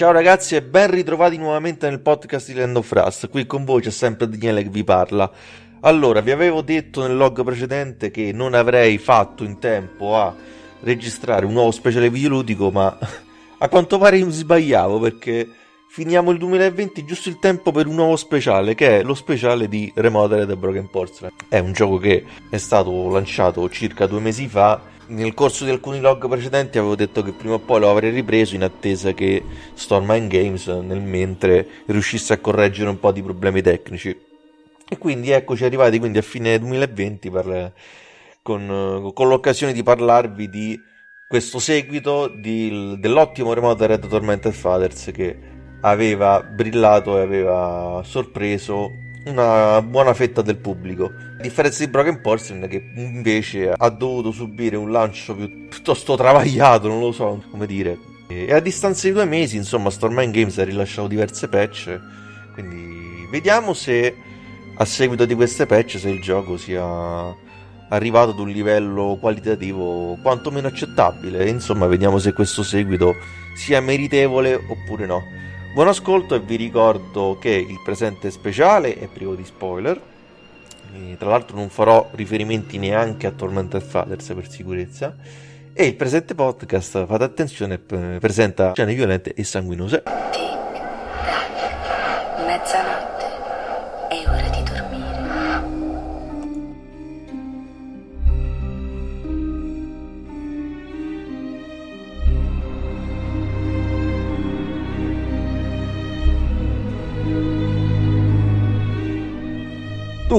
Ciao ragazzi e ben ritrovati nuovamente nel podcast di Land of Rust. Qui con voi c'è sempre Daniele che vi parla. Allora, vi avevo detto nel log precedente che non avrei fatto in tempo a registrare un nuovo speciale videoludico, ma a quanto pare mi sbagliavo perché finiamo il 2020 giusto il tempo per un nuovo speciale che è lo speciale di Remodeled Broken Porcelain. È un gioco che è stato lanciato circa due mesi fa. Nel corso di alcuni log precedenti avevo detto che prima o poi lo avrei ripreso in attesa che Stormline Games nel mentre riuscisse a correggere un po' di problemi tecnici. E quindi eccoci arrivati quindi a fine 2020 per, con, con l'occasione di parlarvi di questo seguito di, dell'ottimo remoto Red Tormented Fathers che aveva brillato e aveva sorpreso una buona fetta del pubblico. A differenza di Broken Porcelain che invece ha dovuto subire un lancio piuttosto travagliato, non lo so come dire. E a distanza di due mesi, insomma, Stormline Games ha rilasciato diverse patch, quindi vediamo se a seguito di queste patch se il gioco sia arrivato ad un livello qualitativo quantomeno accettabile. Insomma, vediamo se questo seguito sia meritevole oppure no. Buon ascolto e vi ricordo che il presente speciale è privo di spoiler. E tra l'altro non farò riferimenti neanche a Tormented Fathers per sicurezza. E il presente podcast, fate attenzione, presenta scene violente e sanguinose.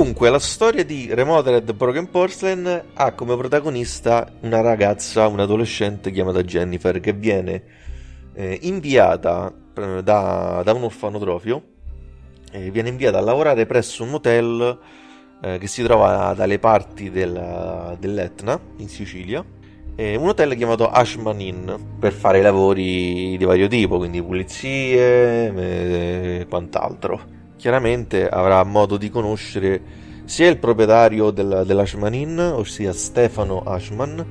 Dunque, la storia di Remodeled Broken Porcelain ha come protagonista una ragazza, un'adolescente chiamata Jennifer, che viene eh, inviata eh, da, da, un orfanotrofio, eh, viene inviata a lavorare presso un hotel eh, che si trova dalle parti della, dell'Etna, in Sicilia, un hotel chiamato Ashman Inn, per fare lavori di vario tipo, quindi pulizie e quant'altro chiaramente avrà modo di conoscere sia il proprietario del, dell'Ashman Inn, ossia Stefano Ashman,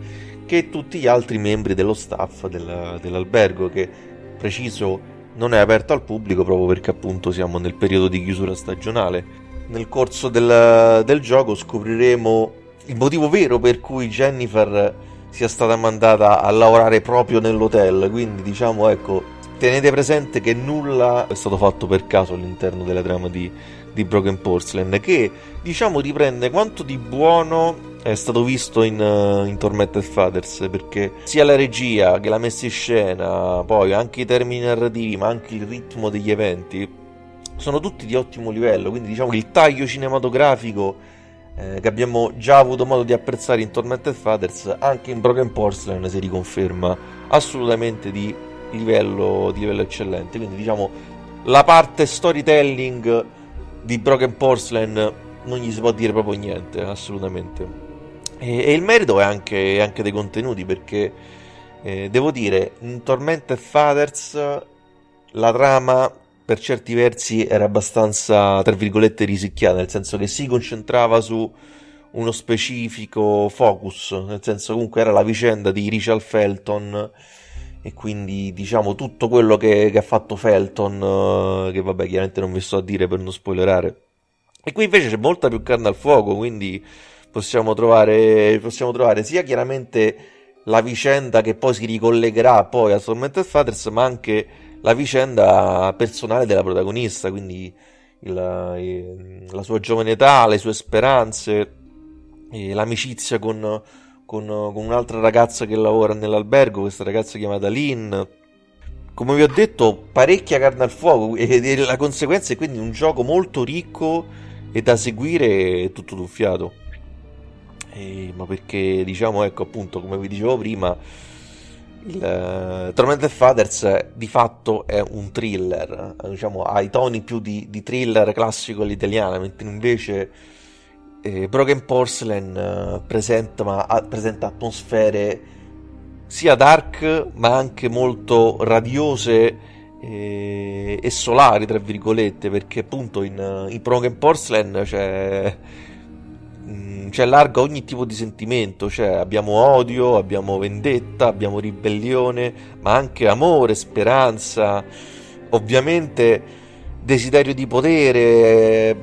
che tutti gli altri membri dello staff del, dell'albergo, che preciso non è aperto al pubblico proprio perché appunto siamo nel periodo di chiusura stagionale. Nel corso del, del gioco scopriremo il motivo vero per cui Jennifer sia stata mandata a lavorare proprio nell'hotel, quindi diciamo ecco tenete presente che nulla è stato fatto per caso all'interno della trama di, di Broken Porcelain, che diciamo riprende quanto di buono è stato visto in, uh, in Tormented Fathers perché sia la regia che la messa in scena, poi anche i termini narrativi, ma anche il ritmo degli eventi sono tutti di ottimo livello. Quindi, diciamo che il taglio cinematografico eh, che abbiamo già avuto modo di apprezzare in Tormented Fathers, anche in Broken Porcelain si riconferma assolutamente di livello, di livello eccellente. Quindi diciamo la parte storytelling di Broken Porcelain non gli si può dire proprio niente, assolutamente. E, e il merito è anche, anche, dei contenuti, perché eh, devo dire, in Tormented Fathers la trama per certi versi era abbastanza, tra virgolette, risicchiata, nel senso che si concentrava su uno specifico focus, nel senso comunque era la vicenda di Richard Felton e quindi diciamo tutto quello che, che ha fatto Felton, uh, che vabbè chiaramente non vi sto a dire per non spoilerare. E qui invece c'è molta più carne al fuoco, quindi possiamo trovare, possiamo trovare sia chiaramente la vicenda che poi si ricollegherà poi a Tormented Fathers, ma anche la vicenda personale della protagonista, quindi il, la sua giovane età, le sue speranze, l'amicizia con con, con un'altra ragazza che lavora nell'albergo, questa ragazza chiamata Lynn. Come vi ho detto, parecchia carne al fuoco e, la conseguenza è quindi un gioco molto ricco e da seguire tutto d'un fiato. E, ma perché, diciamo, ecco appunto, come vi dicevo prima, il uh, Tormented Fathers di fatto è un thriller, diciamo, ha i toni più di, di thriller classico all'italiana, mentre invece eh, Broken Porcelain eh, presenta, ma, ah, presenta atmosfere sia dark ma anche molto radiose eh, e solari tra virgolette perché appunto in, in Broken Porcelain c'è mh, cioè larga ogni tipo di sentimento, cioè abbiamo odio, abbiamo vendetta, abbiamo ribellione, ma anche amore, speranza, ovviamente desiderio di potere,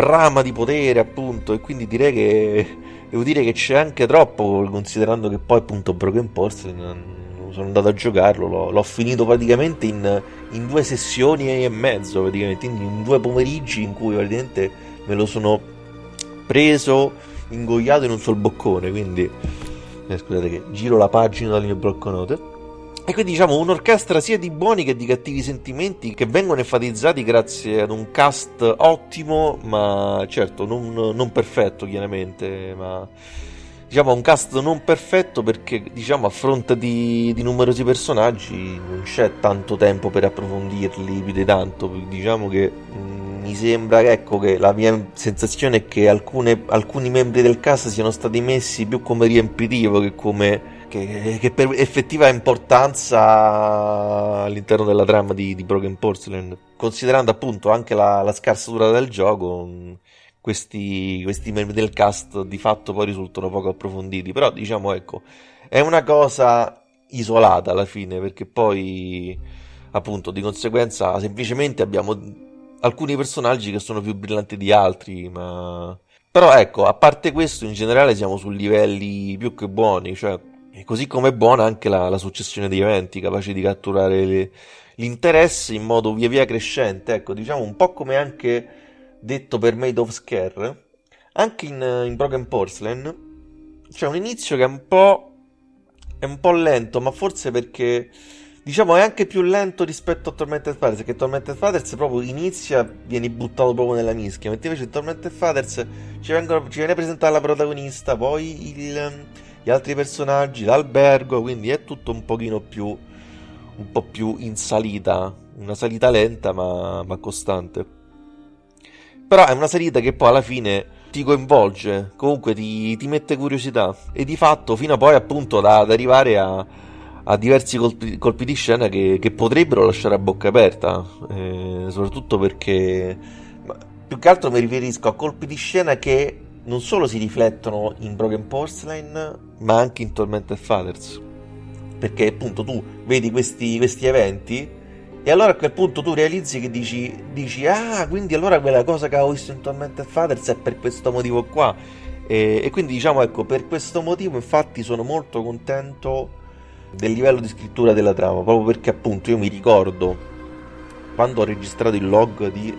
brama di potere appunto e quindi direi che devo dire che c'è anche troppo considerando che poi appunto Broken Porcelain sono andato a giocarlo, l'ho, l'ho finito praticamente in, in, due sessioni e mezzo, praticamente, in due pomeriggi in cui praticamente me lo sono preso, ingoiato in un sol boccone, quindi eh, scusate che giro la pagina dal mio blocco note. E quindi diciamo un'orchestra sia di buoni che di cattivi sentimenti che vengono enfatizzati grazie ad un cast ottimo, ma certo non, non perfetto chiaramente, ma diciamo un cast non perfetto perché diciamo a fronte di, di, numerosi personaggi non c'è tanto tempo per approfondirli più di tanto. Diciamo che mh, mm, mi sembra ecco che la mia sensazione è che alcune, alcuni membri del cast siano stati messi più come riempitivo che come che, che per effettiva importanza all'interno della trama di, di Broken Porcelain considerando appunto anche la, la durata del gioco questi, questi membri del cast di fatto poi risultano poco approfonditi. Però diciamo, ecco, è una cosa isolata alla fine, perché poi appunto di conseguenza semplicemente abbiamo alcuni personaggi che sono più brillanti di altri, ma... Però ecco, a parte questo, in generale siamo su livelli più che buoni, cioè, così come è buona anche la, la successione di eventi, capaci di catturare le, l'interesse in modo via via crescente, ecco, diciamo un po' come anche detto per Made of Scare, anche in, in Broken Porcelain c'è un inizio che è un po'. è un po' lento, ma forse perché. Diciamo è anche più lento rispetto a Tormented Fathers, perché Tormented Fathers proprio inizia, vieni buttato proprio nella mischia, mentre invece in Tormented Fathers ci, vengono, ci viene presentata la protagonista, poi il, gli altri personaggi, l'albergo, quindi è tutto un pochino più, un po' più in salita, una salita lenta ma, ma costante. Però è una salita che poi alla fine ti coinvolge, comunque ti, ti mette curiosità e di fatto fino a poi appunto da, ad arrivare a, a diversi colpi, colpi, di scena che, che, potrebbero lasciare a bocca aperta, eh, soprattutto perché più che altro mi riferisco a colpi di scena che non solo si riflettono in Broken Porcelain, ma anche in Tormented Fathers. Perché appunto tu vedi questi, questi eventi e allora a quel punto tu realizzi che dici, dici ah, quindi allora quella cosa che avevo visto in Tormented Fathers è per questo motivo qua. E, e, quindi diciamo, ecco, per questo motivo infatti sono molto contento del livello di scrittura della trama, proprio perché appunto io mi ricordo quando ho registrato il log di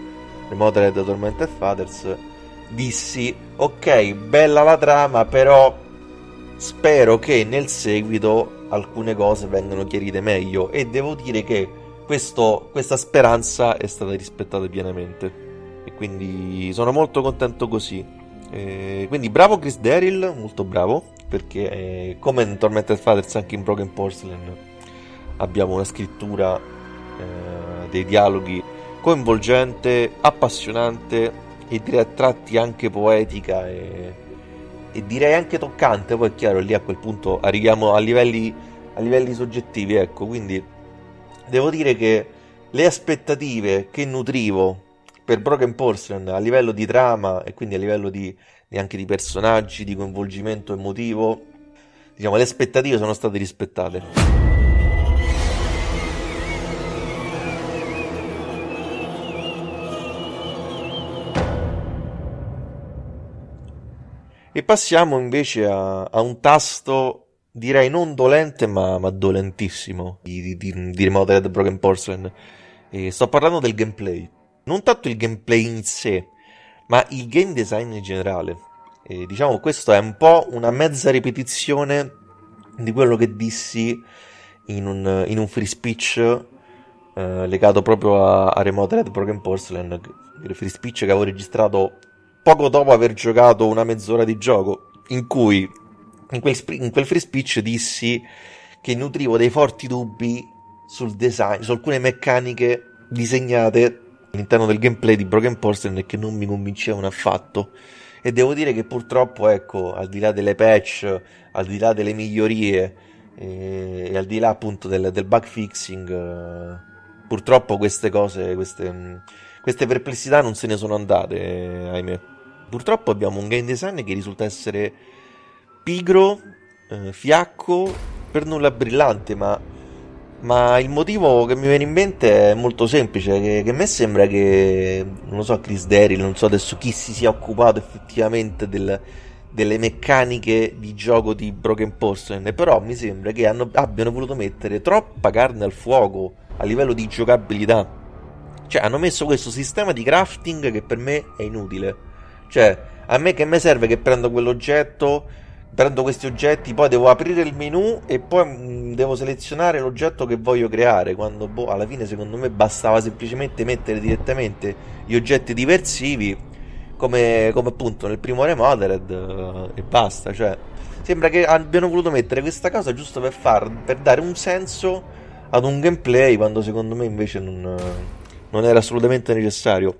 Remote Tormented Fathers, dissi, ok, bella la trama, però spero che nel seguito alcune cose vengano chiarite meglio e devo dire che questo, questa speranza è stata rispettata pienamente e quindi sono molto contento così. E quindi bravo Chris Daryl, molto bravo, perché eh, come in Tormented Fathers anche in Broken Porcelain abbiamo una scrittura, eh, dei dialoghi coinvolgente, appassionante e direi a tratti anche poetica e, e direi anche toccante. Poi è chiaro, lì a quel punto arriviamo a livelli, a livelli soggettivi, ecco, quindi devo dire che le aspettative che nutrivo per Broken Porcelain a livello di trama e quindi a livello di, anche di personaggi, di coinvolgimento emotivo, diciamo, le aspettative sono state rispettate. E passiamo invece a, a un tasto direi non dolente ma, ma dolentissimo di, di, di Remote Broken Porcelain. E sto parlando del gameplay. Non tanto il gameplay in sé, ma il game design in generale. E diciamo questo è un po' una mezza ripetizione di quello che dissi in un, in un free speech eh, legato proprio a, a Remote Red Broken Porcelain. Il free speech che avevo registrato poco dopo aver giocato una mezz'ora di gioco, in cui in quel, in quel free speech dissi che nutrivo dei forti dubbi sul design, su alcune meccaniche disegnate all'interno del gameplay di Broken Porcelain e che non mi convincevano affatto. E devo dire che purtroppo, ecco, al di là delle patch, al di là delle migliorie e, e al di là appunto del, del bug fixing, eh, purtroppo queste cose, queste, queste perplessità non se ne sono andate, eh, ahimè. Purtroppo abbiamo un game design che risulta essere pigro, eh, fiacco, per nulla brillante, ma, ma, il motivo che mi viene in mente è molto semplice, che, che a me sembra che, non lo so, Chris Daryl, non so adesso chi si sia occupato effettivamente del, delle meccaniche di gioco di Broken Porcelain, però mi sembra che hanno, abbiano voluto mettere troppa carne al fuoco a livello di giocabilità. Cioè, hanno messo questo sistema di crafting che per me è inutile. Cioè, a me che mi serve che prendo quell'oggetto, prendo questi oggetti, poi devo aprire il menu e poi mm, devo selezionare l'oggetto che voglio creare. Quando boh, alla fine, secondo me, bastava semplicemente mettere direttamente gli oggetti diversivi come, come appunto nel primo Remodeled uh, e basta. Cioè, sembra che abbiano voluto mettere questa cosa giusto per, far, per dare un senso ad un gameplay quando secondo me invece non, non era assolutamente necessario.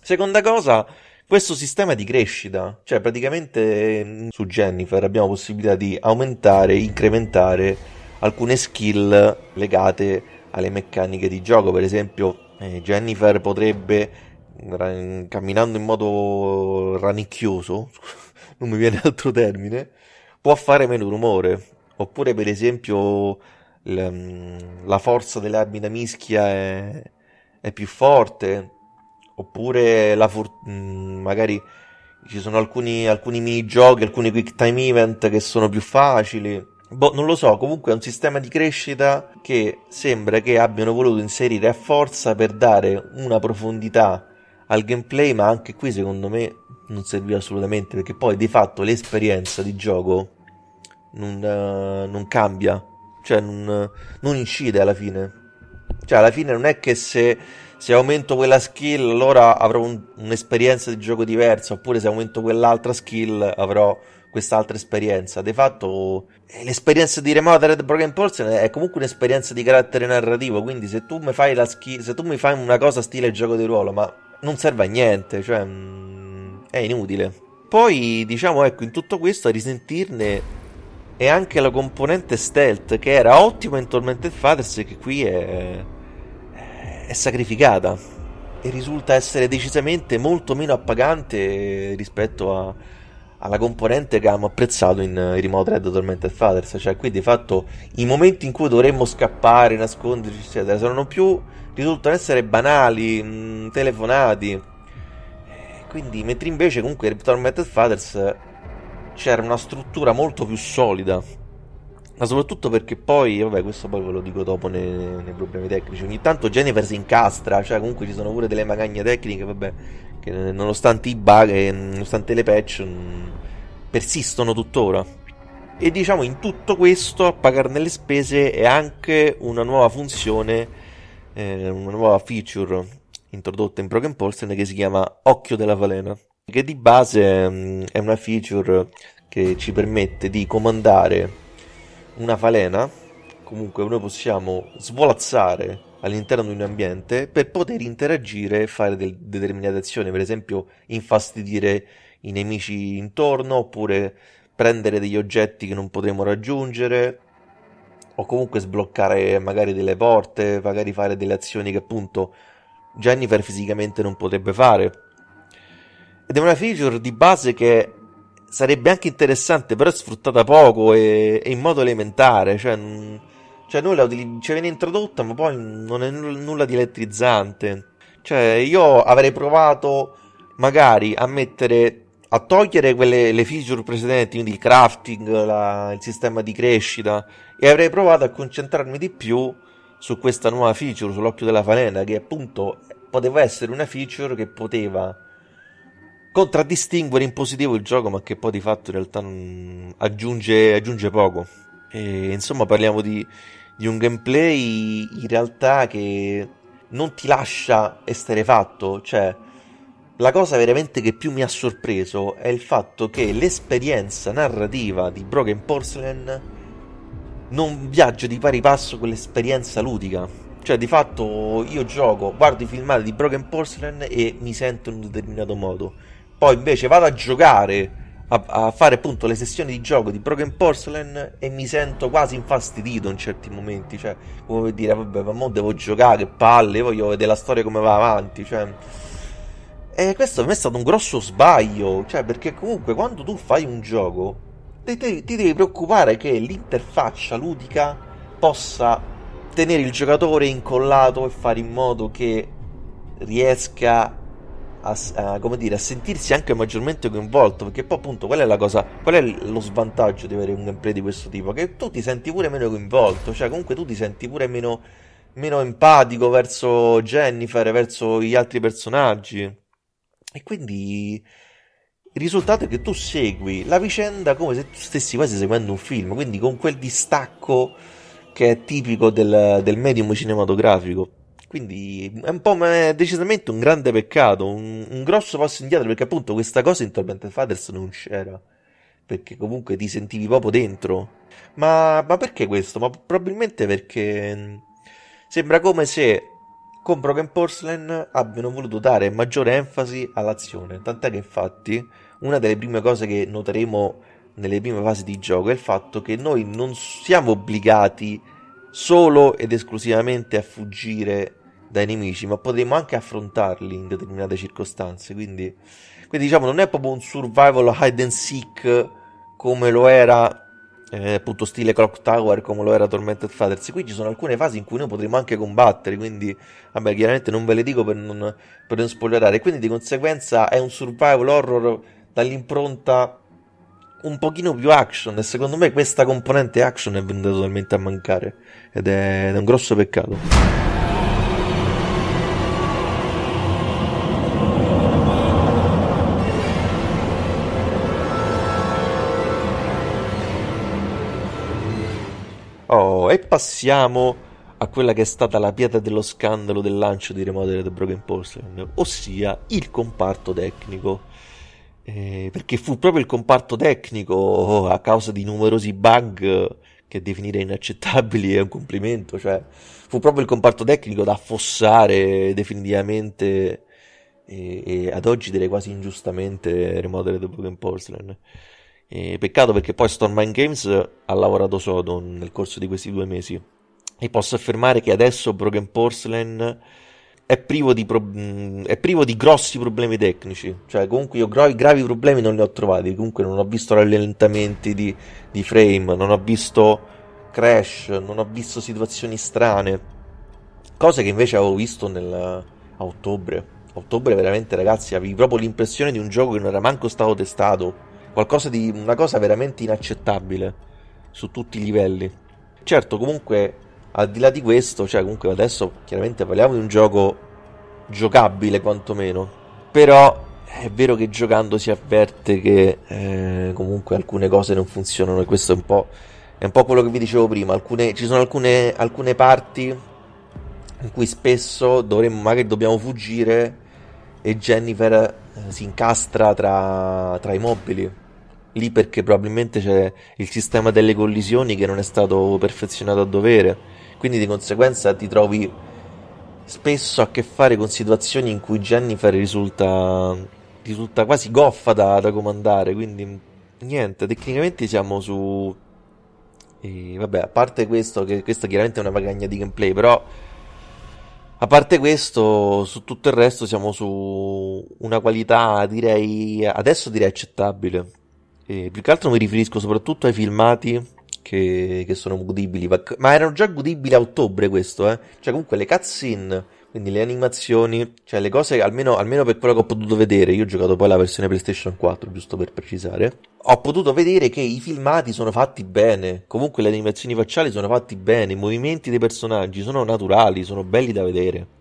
Seconda cosa, questo sistema di crescita, cioè praticamente mm, su Jennifer abbiamo possibilità di aumentare, incrementare alcune skill legate alle meccaniche di gioco, per esempio eh, Jennifer potrebbe camminando in modo ranicchioso, non mi viene altro termine, può fare meno rumore. Oppure, per esempio, mm, la forza delle armi da mischia è, è più forte. Oppure for- mm, magari ci sono alcuni, alcuni minigiochi, alcuni quick time event che sono più facili. Boh, non lo so, comunque è un sistema di crescita che sembra che abbiano voluto inserire a forza per dare una profondità al gameplay, ma anche qui secondo me non serviva assolutamente perché poi di fatto l'esperienza di gioco non, uh, non cambia, cioè non, non, incide alla fine. Cioè alla fine non è che se, se aumento quella skill allora avrò un, un'esperienza di gioco diversa, oppure se aumento quell'altra skill avrò quest'altra esperienza. Di fatto l'esperienza di Remote Red Broken Pulse è comunque un'esperienza di carattere narrativo, quindi se tu mi fai skill, se tu mi fai una cosa stile gioco di ruolo, ma non serve a niente, cioè mh, è inutile. Poi, diciamo, ecco, in tutto questo a risentirne è anche la componente stealth che era ottima in Tormented Fathers che qui è, è sacrificata e risulta essere decisamente molto meno appagante rispetto a, alla componente che abbiamo apprezzato in, in Remote Red Tormented Fathers cioè qui di fatto i momenti in cui dovremmo scappare, nasconderci eccetera sono più risultano essere banali, mh, mm, telefonati. Quindi, mentre invece comunque in Tormented Fathers c'era una struttura molto più solida. Ma soprattutto perché poi, vabbè, questo poi ve lo dico dopo nei, nei, problemi tecnici. Ogni tanto Jennifer si incastra, cioè comunque ci sono pure delle magagne tecniche, vabbè, che nonostante i bug e nonostante le patch mh, persistono tuttora. E diciamo in tutto questo a pagarne le spese è anche una nuova funzione eh, una nuova feature introdotta in Broken Porcelain che si chiama Occhio della Valena, che di base mh, mm, è una feature che ci permette di comandare una falena, comunque noi possiamo svolazzare all'interno di un ambiente per poter interagire e fare del, determinate azioni, per esempio infastidire i nemici intorno oppure prendere degli oggetti che non potremo raggiungere o comunque sbloccare magari delle porte, magari fare delle azioni che appunto Jennifer fisicamente non potrebbe fare. Ed è una feature di base che sarebbe anche interessante, però è sfruttata poco e, e in modo elementare, cioè, cioè noi la cioè viene introdotta ma poi non è nulla di elettrizzante. Cioè io avrei provato magari a mettere a togliere quelle le feature precedenti, quindi il crafting, la, il sistema di crescita, e avrei provato a concentrarmi di più su questa nuova feature, sull'occhio della falena, che appunto poteva essere una feature che poteva contraddistinguere in positivo il gioco, ma che poi di fatto in realtà aggiunge, aggiunge poco. E, insomma, parliamo di, di un gameplay in realtà che non ti lascia esterefatto, cioè la cosa veramente che più mi ha sorpreso è il fatto che l'esperienza narrativa di Broken Porcelain non viaggia di pari passo con l'esperienza ludica. Cioè, di fatto, io gioco, guardo i filmati di Broken Porcelain e mi sento in un determinato modo. Poi invece vado a giocare, a, a fare appunto le sessioni di gioco di Broken Porcelain e mi sento quasi infastidito in certi momenti. Cioè, come per dire, vabbè, ma mo devo giocare, che palle, voglio vedere la storia come va avanti. Cioè E questo per me è stato un grosso sbaglio, cioè perché comunque quando tu fai un gioco ti, ti, ti devi preoccupare che l'interfaccia ludica possa tenere il giocatore incollato e fare in modo che riesca a, a, dire, a sentirsi anche maggiormente coinvolto. Perché poi, appunto, qual è la cosa, qual è lo svantaggio di avere un gameplay di questo tipo? Che tu ti senti pure meno coinvolto, cioè, comunque tu ti senti pure meno, meno empatico verso Jennifer, verso gli altri personaggi. E quindi il risultato è che tu segui la vicenda come se tu stessi quasi seguendo un film, quindi con quel distacco che è tipico del, del medium cinematografico. Quindi è un po' è decisamente un grande peccato, un, un, grosso passo indietro, perché appunto questa cosa in Tormented Fathers non c'era. Perché comunque ti sentivi proprio dentro. Ma, ma perché questo? Ma probabilmente perché mm, sembra come se con Broken Porcelain abbiano voluto dare maggiore enfasi all'azione. Tant'è che infatti una delle prime cose che noteremo nelle prime fasi di gioco è il fatto che noi non siamo obbligati solo ed esclusivamente a fuggire dai nemici, ma potremo anche affrontarli in determinate circostanze. Quindi, quindi diciamo, non è proprio un survival hide and seek come lo era eh, appunto stile Clock Tower, come lo era Tormented Fathers. Qui ci sono alcune fasi in cui noi potremo anche combattere, quindi vabbè, chiaramente non ve le dico per non, per non spoilerare. Quindi di conseguenza è un survival horror dall'impronta un pochino più action e secondo me questa componente action è venuta totalmente a mancare ed è, ed è un grosso peccato. Oh, e passiamo a quella che è stata la pietra dello scandalo del lancio di Remodeled Broken Porcelain, ossia il comparto tecnico. Eh, perché fu proprio il comparto tecnico, a causa di numerosi bug che definire inaccettabili è un complimento, cioè fu proprio il comparto tecnico da affossare definitivamente e, e ad oggi direi quasi ingiustamente Remodeled Broken Porcelain. E peccato perché poi Stormline Games ha lavorato sodo nel corso di questi due mesi e posso affermare che adesso Broken Porcelain è privo di, pro- è privo di grossi problemi tecnici. Cioè, comunque io gravi, gravi, problemi non li ho trovati. Comunque non ho visto rallentamenti di, di frame, non ho visto crash, non ho visto situazioni strane. Cose che invece avevo visto nel, a ottobre. A ottobre veramente ragazzi avevi proprio l'impressione di un gioco che non era manco stato testato qualcosa di una cosa veramente inaccettabile su tutti i livelli. Certo, comunque, al di là di questo, cioè comunque adesso chiaramente parliamo di un gioco giocabile quantomeno, però è vero che giocando si avverte che eh, comunque alcune cose non funzionano e questo è un po', è un po quello che vi dicevo prima, alcune, ci sono alcune, alcune parti in cui spesso dovremmo, magari dobbiamo fuggire e Jennifer eh, si incastra tra, tra i mobili lì perché probabilmente c'è il sistema delle collisioni che non è stato perfezionato a dovere, quindi di conseguenza ti trovi spesso a che fare con situazioni in cui Jennifer risulta, risulta quasi goffa da, da, comandare, quindi niente, tecnicamente siamo su... E vabbè, a parte questo, che questa chiaramente è una magagna di gameplay, però a parte questo, su tutto il resto siamo su una qualità, direi, adesso direi accettabile e più che altro mi riferisco soprattutto ai filmati che, che sono godibili, ma erano già godibili a ottobre questo, eh. Cioè comunque le cutscene, quindi le animazioni, cioè le cose, almeno, almeno per quello che ho potuto vedere, io ho giocato poi la versione PlayStation 4, giusto per precisare, ho potuto vedere che i filmati sono fatti bene, comunque le animazioni facciali sono fatti bene, i movimenti dei personaggi sono naturali, sono belli da vedere.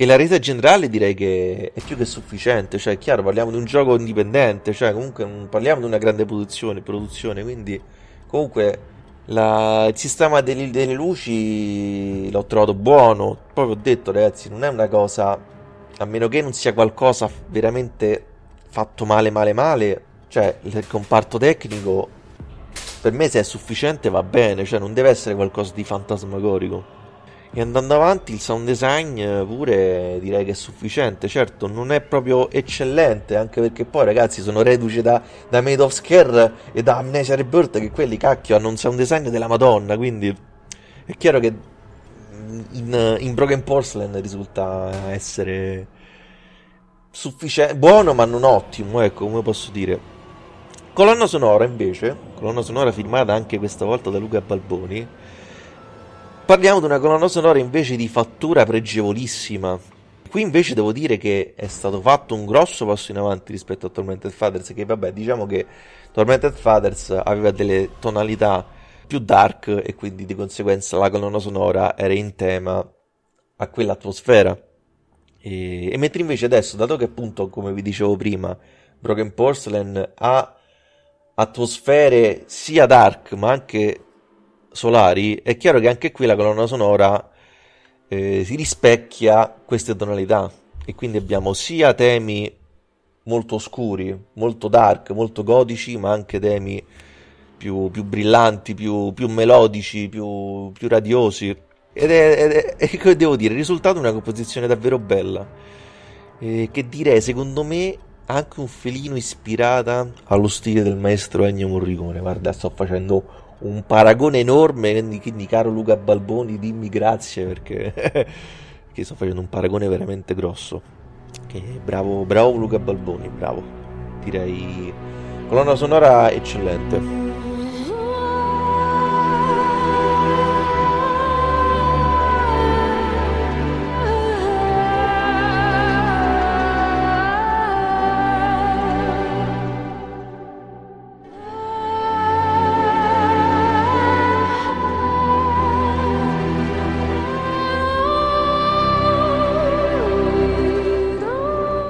E la resa generale direi che è più che sufficiente, cioè è chiaro, parliamo di un gioco indipendente, cioè comunque parliamo di una grande produzione, produzione quindi comunque la, il sistema delle, delle, luci l'ho trovato buono, poi ho detto ragazzi, non è una cosa, a meno che non sia qualcosa veramente fatto male male male, cioè il comparto tecnico per me se è sufficiente va bene, cioè non deve essere qualcosa di fantasmagorico. E andando avanti il sound design eh, pure direi che è sufficiente, certo non è proprio eccellente, anche perché poi ragazzi sono reduce da, da Made of Scare e da Amnesia Rebirth che quelli cacchio hanno un sound design della madonna, quindi è chiaro che in, in Broken Porcelain risulta essere sufficiente, buono ma non ottimo, ecco come posso dire. Colonna sonora invece, colonna sonora firmata anche questa volta da Luca Balboni, parliamo di una colonna sonora invece di fattura pregevolissima. Qui invece devo dire che è stato fatto un grosso passo in avanti rispetto a Tormented Fathers, che vabbè diciamo che Tormented Fathers aveva delle tonalità più dark e quindi di conseguenza la colonna sonora era in tema a quell'atmosfera. E, e mentre invece adesso, dato che appunto, come vi dicevo prima, Broken Porcelain ha atmosfere sia dark ma anche solari, è chiaro che anche qui la colonna sonora eh, si rispecchia queste tonalità e quindi abbiamo sia temi molto oscuri, molto dark, molto gotici, ma anche temi più, più brillanti, più, più melodici, più, più radiosi. Ed è, è, è, come devo dire, il risultato è una composizione davvero bella. Eh, che direi, secondo me, anche un felino ispirata allo stile del maestro Ennio Morricone. Guarda, sto facendo un paragone enorme, quindi, caro Luca Balboni, dimmi grazie perché, sto facendo un paragone veramente grosso. E bravo, bravo Luca Balboni, bravo. Direi colonna sonora eccellente.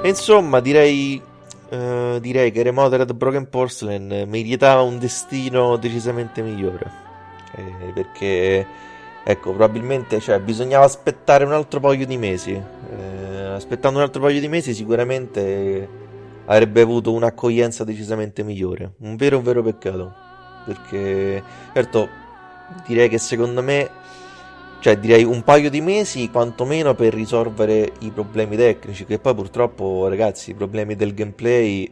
Insomma, direi, uh, direi che Remodeled Broken Porcelain meritava un destino decisamente migliore. Eh, perché, ecco, probabilmente cioè, bisognava aspettare un altro paio di mesi. Eh, aspettando un altro paio di mesi, sicuramente avrebbe avuto un'accoglienza decisamente migliore. Un vero, un vero peccato. Perché, certo, direi che secondo me cioè direi un paio di mesi quantomeno per risolvere i problemi tecnici che poi purtroppo ragazzi i problemi del gameplay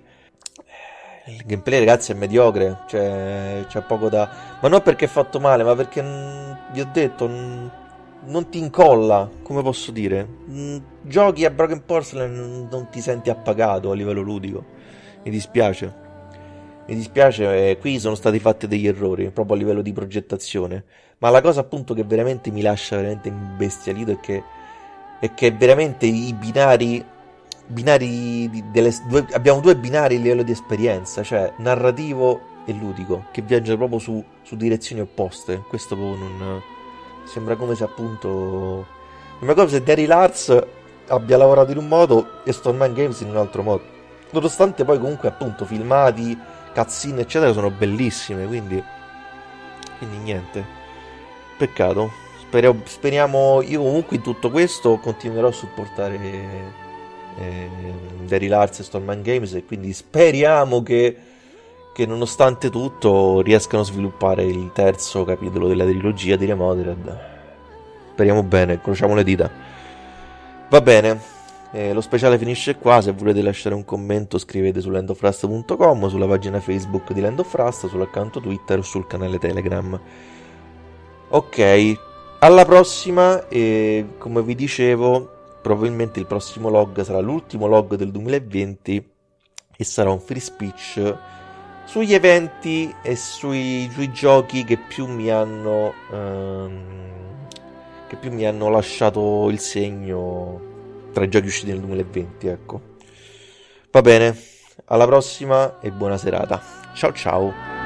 eh, il gameplay ragazzi è mediocre cioè c'è poco da ma non perché è fatto male ma perché vi ho detto non ti incolla come posso dire? Giochi a Broken Porcelain non ti senti appagato a livello ludico mi dispiace mi dispiace, eh, qui sono stati fatti degli errori proprio a livello di progettazione. Ma la cosa appunto che veramente mi lascia veramente imbestialito è che, è che veramente i binari, binari delle, due, abbiamo due binari a livello di esperienza, cioè narrativo e ludico, che viaggiano proprio su, su direzioni opposte. Questo non sembra come se appunto sembra come se Daryl Lars abbia lavorato in un modo e Stormman Games in un altro modo. Nonostante poi comunque appunto filmati cutscene eccetera sono bellissime quindi quindi niente. Peccato. Speriamo, speriamo io comunque in tutto questo continuerò a supportare eh, Daryl Lars e Stormman Games e quindi speriamo che che nonostante tutto riescano a sviluppare il terzo capitolo della trilogia di Remodeled speriamo bene incrociamo le dita. Va bene eh, lo speciale finisce qua, se volete lasciare un commento scrivete su landofrust.com, sulla pagina Facebook di Land of Rust, sull'account Twitter o sul canale Telegram. Ok, alla prossima e come vi dicevo probabilmente il prossimo log sarà l'ultimo log del 2020 e sarà un free speech sugli eventi e sui, sui giochi che più mi hanno ehm, che più mi hanno lasciato il segno tra i giochi usciti nel 2020, ecco. Va bene, alla prossima e buona serata. Ciao ciao.